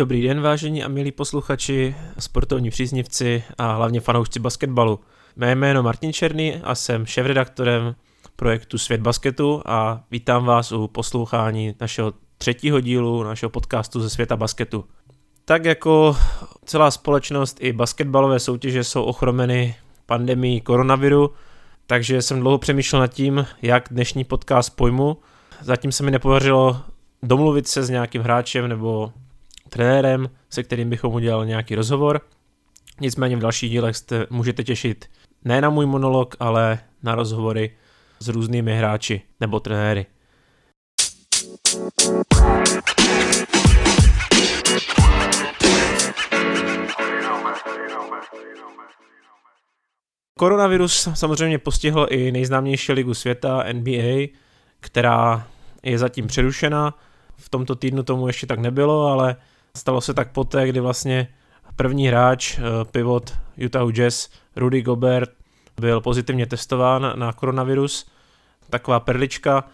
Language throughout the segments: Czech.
Dobrý den, vážení a milí posluchači, sportovní příznivci a hlavně fanoušci basketbalu. Mé jméno Martin Černý a jsem šéf-redaktorem projektu Svět basketu a vítám vás u poslouchání našeho třetího dílu našeho podcastu ze světa basketu. Tak jako celá společnost i basketbalové soutěže jsou ochromeny pandemí koronaviru, takže jsem dlouho přemýšlel nad tím, jak dnešní podcast pojmu. Zatím se mi nepodařilo domluvit se s nějakým hráčem nebo trenérem, se kterým bychom udělali nějaký rozhovor. Nicméně v dalších dílech jste, můžete těšit ne na můj monolog, ale na rozhovory s různými hráči nebo trenéry. Koronavirus samozřejmě postihl i nejznámější ligu světa NBA, která je zatím přerušena. V tomto týdnu tomu ještě tak nebylo, ale stalo se tak poté, kdy vlastně první hráč, eh, pivot Utah Jazz, Rudy Gobert, byl pozitivně testován na koronavirus. Taková perlička,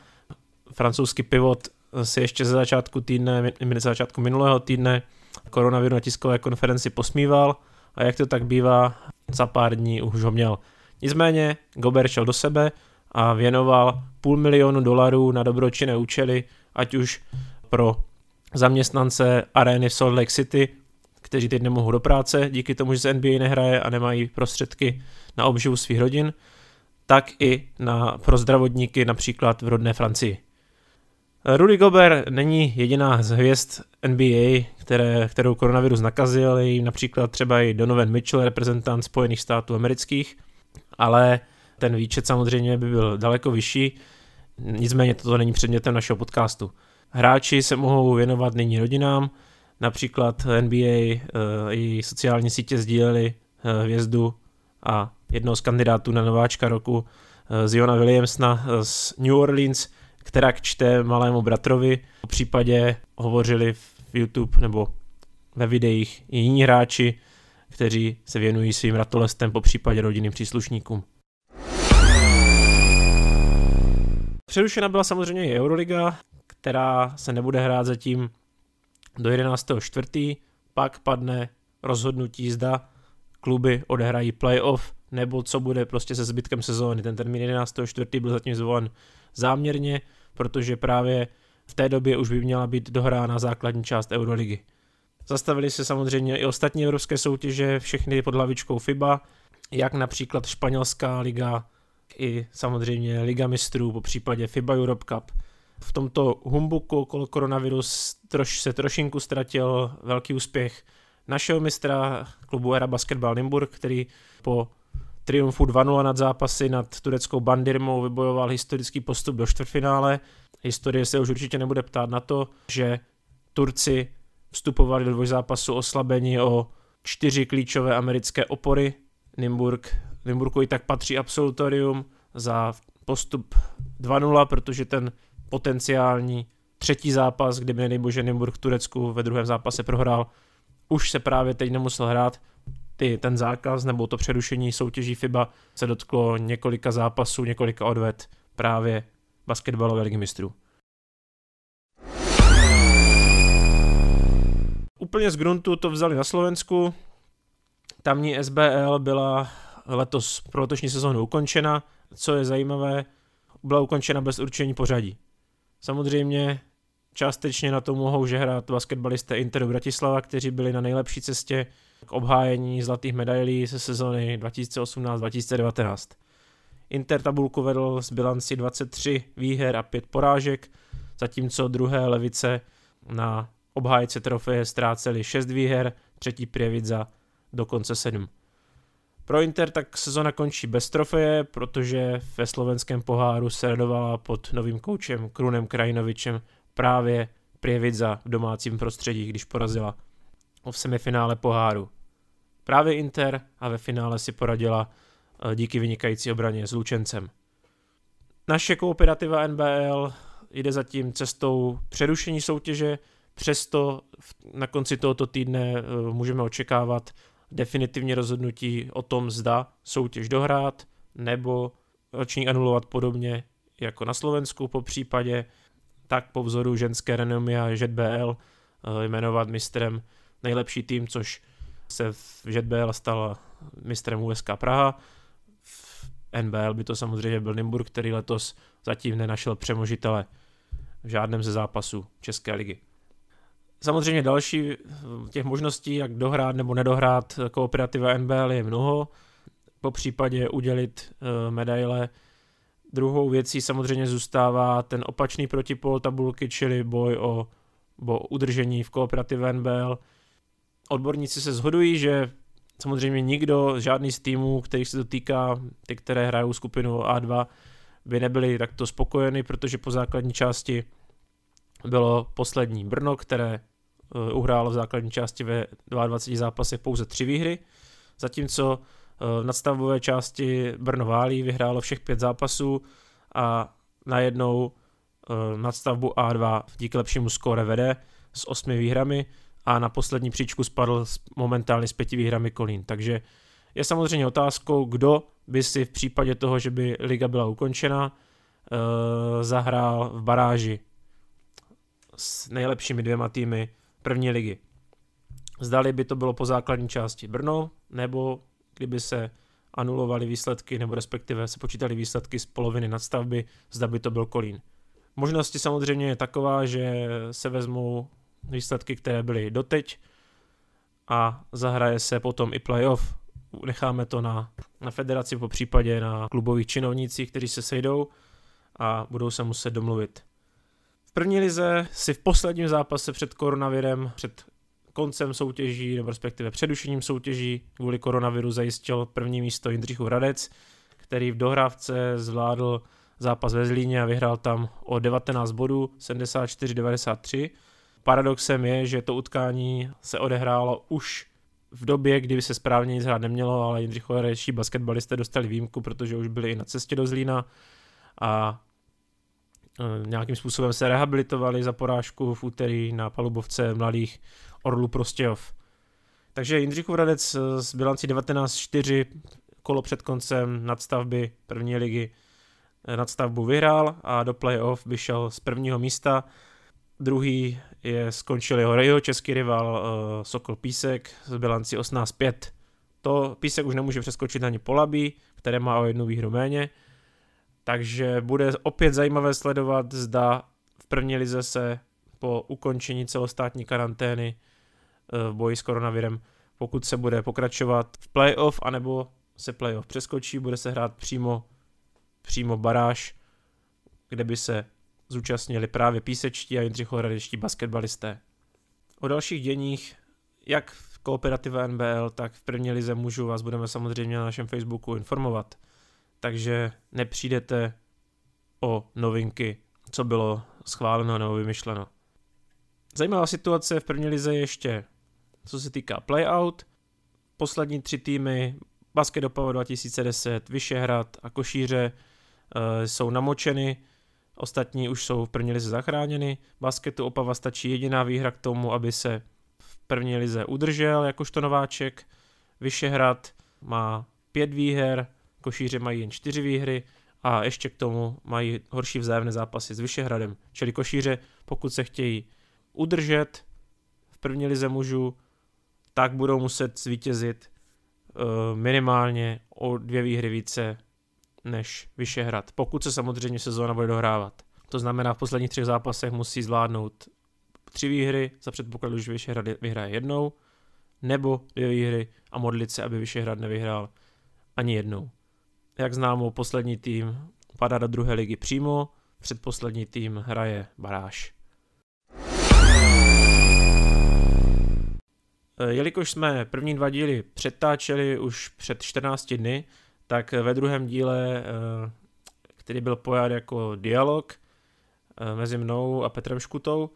francouzský pivot si ještě ze začátku týdne, ze začátku minulého týdne koronaviru na tiskové konferenci posmíval a jak to tak bývá, za pár dní už ho měl. Nicméně Gobert šel do sebe a věnoval půl milionu dolarů na dobročinné účely, ať už pro zaměstnance arény v Salt Lake City, kteří teď nemohou do práce díky tomu, že se NBA nehraje a nemají prostředky na obživu svých rodin, tak i na, pro zdravotníky například v rodné Francii. Rudy Gobert není jediná z hvězd NBA, které, kterou koronavirus nakazil, je například třeba i Donovan Mitchell, reprezentant Spojených států amerických, ale ten výčet samozřejmě by byl daleko vyšší, nicméně toto není předmětem našeho podcastu. Hráči se mohou věnovat nyní rodinám, například NBA eh, i sociální sítě sdíleli eh, hvězdu a jednoho z kandidátů na nováčka roku eh, Ziona Williamsona z New Orleans, která čte malému bratrovi. V případě hovořili v YouTube nebo ve videích i jiní hráči, kteří se věnují svým ratolestem po případě rodinným příslušníkům. Přerušena byla samozřejmě i Euroliga, která se nebude hrát zatím do 11.4. Pak padne rozhodnutí, zda kluby odehrají playoff, nebo co bude prostě se zbytkem sezóny. Ten termín 11.4. byl zatím zvolen záměrně, protože právě v té době už by měla být dohrána základní část Euroligy. Zastavili se samozřejmě i ostatní evropské soutěže, všechny pod hlavičkou FIBA, jak například španělská liga, i samozřejmě Liga mistrů, po případě FIBA Europe Cup. V tomto humbuku okolo koronavirus troš, se trošinku ztratil velký úspěch našeho mistra klubu Era Basketball Nymburk, který po triumfu 2-0 nad zápasy nad tureckou Bandirmou vybojoval historický postup do čtvrtfinále. Historie se už určitě nebude ptát na to, že Turci vstupovali do dvojzápasu oslabení o čtyři klíčové americké opory. Nymburk, Nymburku i tak patří absolutorium za postup 2-0, protože ten potenciální třetí zápas, kdyby nejbože Nymburk v Turecku ve druhém zápase prohrál, už se právě teď nemusel hrát, ty, ten zákaz nebo to přerušení soutěží FIBA se dotklo několika zápasů, několika odvet právě basketbalové ligy mistrů. Úplně z gruntu to vzali na Slovensku. Tamní SBL byla letos pro letošní sezónu ukončena. Co je zajímavé, byla ukončena bez určení pořadí. Samozřejmě částečně na to mohou že hrát basketbalisté Interu Bratislava, kteří byli na nejlepší cestě k obhájení zlatých medailí se sezóny 2018-2019. Inter tabulku vedl z bilanci 23 výher a 5 porážek, zatímco druhé levice na obhájce trofeje ztráceli 6 výher, třetí Prievidza dokonce 7. Pro Inter tak sezona končí bez trofeje, protože ve slovenském poháru se radovala pod novým koučem Krunem Krajinovičem právě Prievidza v domácím prostředí, když porazila v semifinále poháru. Právě Inter a ve finále si poradila eh, díky vynikající obraně s Lučencem. Naše kooperativa NBL jde zatím cestou přerušení soutěže, přesto na konci tohoto týdne eh, můžeme očekávat definitivně rozhodnutí o tom, zda soutěž dohrát nebo ročník anulovat podobně jako na Slovensku po případě, tak po vzoru ženské renomy a ŽBL jmenovat mistrem nejlepší tým, což se v JetBL stal mistrem USK Praha. V NBL by to samozřejmě byl Nymburk, který letos zatím nenašel přemožitele v žádném ze zápasů České ligy. Samozřejmě další těch možností, jak dohrát nebo nedohrát kooperativa NBL je mnoho. Po případě udělit eh, medaile. Druhou věcí samozřejmě zůstává ten opačný protipol tabulky, čili boj o, o udržení v kooperativě NBL. Odborníci se shodují, že samozřejmě nikdo, žádný z týmů, který se to týká, ty, které hrajou skupinu A2, by nebyli takto spokojeni, protože po základní části bylo poslední Brno, které eh, uhrálo v základní části ve 22 zápasech pouze tři výhry, zatímco eh, v nadstavbové části Brno Válí vyhrálo všech pět zápasů a najednou eh, nadstavbu A2 díky lepšímu skóre vede s osmi výhrami a na poslední příčku spadl momentálně s pěti výhrami Kolín. Takže je samozřejmě otázkou, kdo by si v případě toho, že by liga byla ukončena, zahrál v baráži s nejlepšími dvěma týmy první ligy. Zdali by to bylo po základní části Brno, nebo kdyby se anulovaly výsledky, nebo respektive se počítali výsledky z poloviny nadstavby, zda by to byl Kolín. Možnosti samozřejmě je taková, že se vezmou výsledky, které byly doteď a zahraje se potom i playoff. Necháme to na, na federaci, po případě na klubových činovnících, kteří se sejdou a budou se muset domluvit první lize si v posledním zápase před koronavirem, před koncem soutěží, nebo respektive předušením soutěží kvůli koronaviru zajistil první místo Jindřichu Hradec, který v dohrávce zvládl zápas ve Zlíně a vyhrál tam o 19 bodů, 74-93. Paradoxem je, že to utkání se odehrálo už v době, kdy se správně nic hrát nemělo, ale Jindřichovečtí basketbalisté dostali výjimku, protože už byli i na cestě do Zlína a nějakým způsobem se rehabilitovali za porážku v úterý na palubovce mladých Orlu Prostějov. Takže Jindřichův Radec eh, s bilancí 19-4 kolo před koncem nadstavby první ligy eh, nadstavbu vyhrál a do playoff by šel z prvního místa. Druhý je skončil jeho, jeho český rival Sokol Písek s bilancí 18-5. To Písek už nemůže přeskočit ani Polabí, které má o jednu výhru méně. Takže bude opět zajímavé sledovat, zda v první lize se po ukončení celostátní karantény eh, v boji s koronavirem, pokud se bude pokračovat v playoff, anebo se playoff přeskočí, bude se hrát přímo, přímo baráž, kde by se zúčastnili právě písečtí a jindřichohradečtí basketbalisté. O dalších děních, jak v kooperativě NBL, tak v první lize můžu vás budeme samozřejmě na našem Facebooku informovat takže nepřijdete o novinky, co bylo schváleno nebo vymyšleno. Zajímavá situace v první lize ještě, co se týká playout. Poslední tři týmy, Basket Opava 2010, Vyšehrad a Košíře e, jsou namočeny, ostatní už jsou v první lize zachráněny. Basketu Opava stačí jediná výhra k tomu, aby se v první lize udržel jakožto nováček. Vyšehrad má pět výher, Košíře mají jen čtyři výhry a ještě k tomu mají horší vzájemné zápasy s Vyšehradem. Čili Košíře, pokud se chtějí udržet v první lize mužů, tak budou muset zvítězit uh, minimálně o dvě výhry více než Vyšehrad, pokud se samozřejmě sezóna bude dohrávat. To znamená, v posledních třech zápasech musí zvládnout tři výhry, za předpokladu, že Vyšehrad vyhraje jednou, nebo dvě výhry a modlit se, aby Vyšehrad nevyhrál ani jednou. Jak známo, poslední tým padá do druhé ligy přímo, předposlední tým hraje baráž. Eh, jelikož jsme první dva díly přetáčeli už před 14 dny, tak ve druhém díle, eh, který byl pojat jako dialog eh, mezi mnou a Petrem Škutou,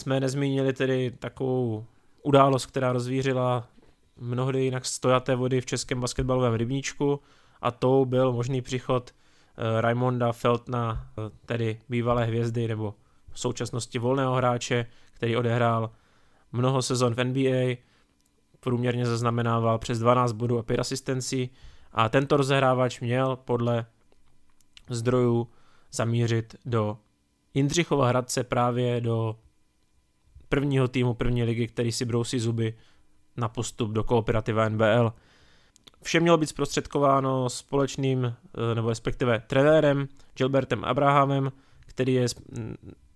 jsme nezmínili tedy takovou událost, která rozvířila mnohdy jinak stojaté vody v českém basketbalovém rybníčku, a tou byl možný příchod uh, Raimonda Feltna, uh, tedy bývalé hvězdy nebo v současnosti volného hráče, který odehrál mnoho sezon v NBA, průměrně zaznamenával přes 12 bodů a 5 asistencí a tento rozehrávač měl podle zdrojů zamířit do Jindřichova Hradce právě do prvního týmu první ligy, který si brousí zuby na postup do kooperativa NBL. Vše mělo být zprostředkováno společným, eh, nebo respektive trenérem Gilbertem Abrahamem, který je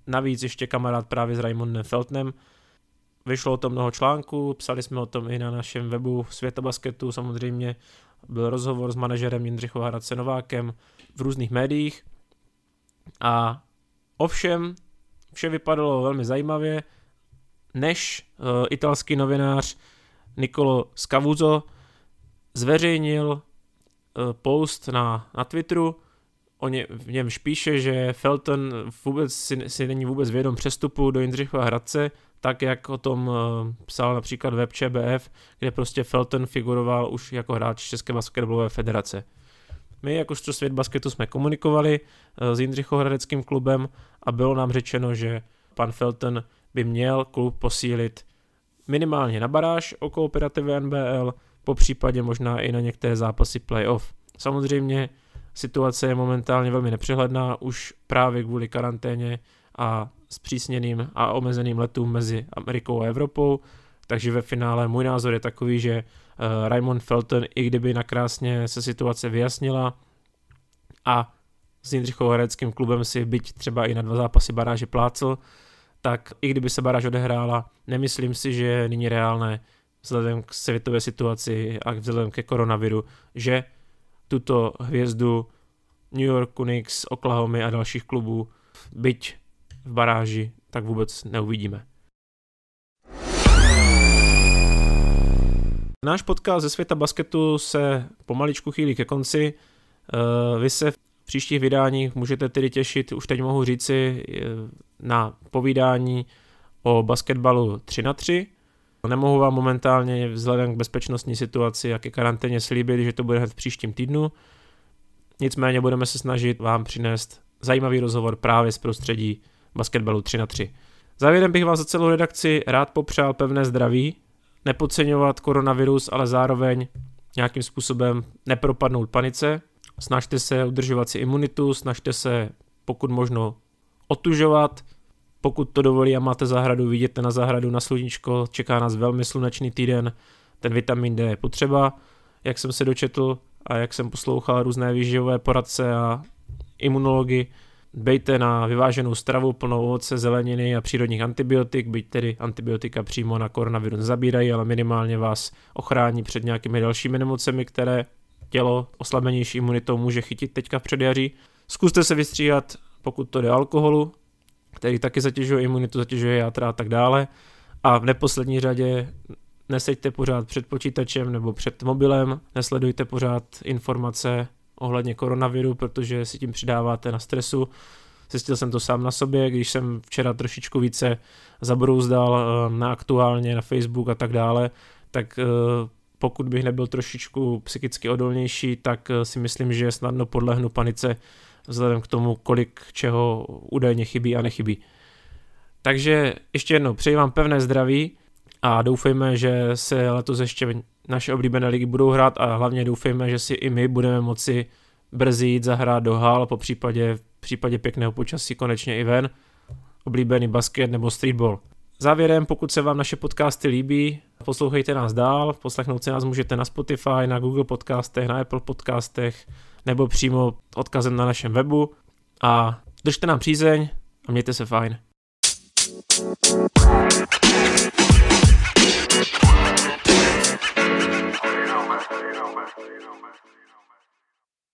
navíc ještě kamarád právě s Raimondem Feltnem. Vyšlo o tom mnoho článků, psali jsme o tom i na našem webu Světa basketu, samozřejmě byl rozhovor s manažerem Jindřichova Hradce Novákem v různých médiích. A ovšem, vše vypadalo velmi zajímavě, než uh, italský novinář Nicolo Scavuzo zveřejnil uh, post na, na Twitteru, o ně, v něm píše, že Felton vůbec si, si není vůbec vědom přestupu do Jindřichova Hradce, tak jak o tom uh, psal například web ČBF, kde prostě Felton figuroval už jako hráč České basketbalové federace. My jakožto svět basketu jsme komunikovali uh, s Jindřichohradeckým klubem a bylo nám řečeno, že pan Felton by měl klub posílit minimálně na baráž o kooperativě NBL, po případě možná i na některé zápasy playoff. Samozřejmě situace je momentálně velmi nepřehledná, už právě kvůli karanténě a zpřísněným a omezeným letům mezi Amerikou a Evropou, takže ve finále můj názor je takový, že uh, Raymond Felton, i kdyby nakrásně se situace vyjasnila a s Jindřichovo klubem si byť třeba i na dva zápasy baráže plácel, tak i kdyby se baráž odehrála, nemyslím si, že je nyní reálné vzhledem k světové situaci a vzhledem ke koronaviru, že tuto hvězdu New York Knicks, Oklahoma a dalších klubů, byť v baráži, tak vůbec neuvidíme. Náš podcast ze světa basketu se pomaličku chýlí ke konci. Eh, vy se v příštích vydáních můžete tedy těšit, už teď mohu říci, eh, na povídání o basketbalu 3 na 3. Nemohu vám momentálně vzhledem k bezpečnostní situaci a ke karanténě slíbit, že to bude hned v příštím týdnu. Nicméně budeme se snažit vám přinést zajímavý rozhovor právě z prostředí basketbalu 3 na 3. Závěrem bych vám za celou redakci rád popřál pevné zdraví, nepodceňovat koronavirus, ale zároveň nějakým způsobem nepropadnout panice. Snažte se udržovat si imunitu, snažte se pokud možno otužovat, pokud to dovolí a máte zahradu, vidíte na zahradu, na sluníčko, čeká nás velmi slunečný týden, ten vitamin D je potřeba, jak jsem se dočetl a jak jsem poslouchal různé výživové poradce a imunology, Bejte na vyváženou stravu plnou ovoce, zeleniny a přírodních antibiotik, byť tedy antibiotika přímo na koronavirus nezabírají, ale minimálně vás ochrání před nějakými dalšími nemocemi, které tělo oslabenější imunitou může chytit teďka v předjaří. Zkuste se vystříhat, pokud to jde alkoholu, který taky zatěžuje imunitu, zatěžuje játra a tak dále. A v neposlední řadě neseďte pořád před počítačem nebo před mobilem, nesledujte pořád informace ohledně koronaviru, protože si tím přidáváte na stresu. Zjistil jsem to sám na sobě, když jsem včera trošičku více zabrouzdal eh, na aktuálně, na Facebook a tak dále, tak eh, pokud bych nebyl trošičku psychicky odolnější, tak eh, si myslím, že snadno podlehnu panice vzhledem k tomu, kolik čeho údajně chybí a nechybí. Takže ještě jednou přeji vám pevné zdraví a doufejme, že se letos ještě naše oblíbené ligy budou hrát a hlavně doufejme, že si i my budeme moci brzy jít zahrát do hal, po případě, v případě pěkného počasí konečně i ven, oblíbený basket nebo streetball. Závěrem, pokud se vám naše podcasty líbí, poslouchejte nás dál, poslechnout si nás můžete na Spotify, na Google podcastech, na Apple podcastech nebo přímo odkazem na našem webu a držte nám přízeň a mějte se fajn.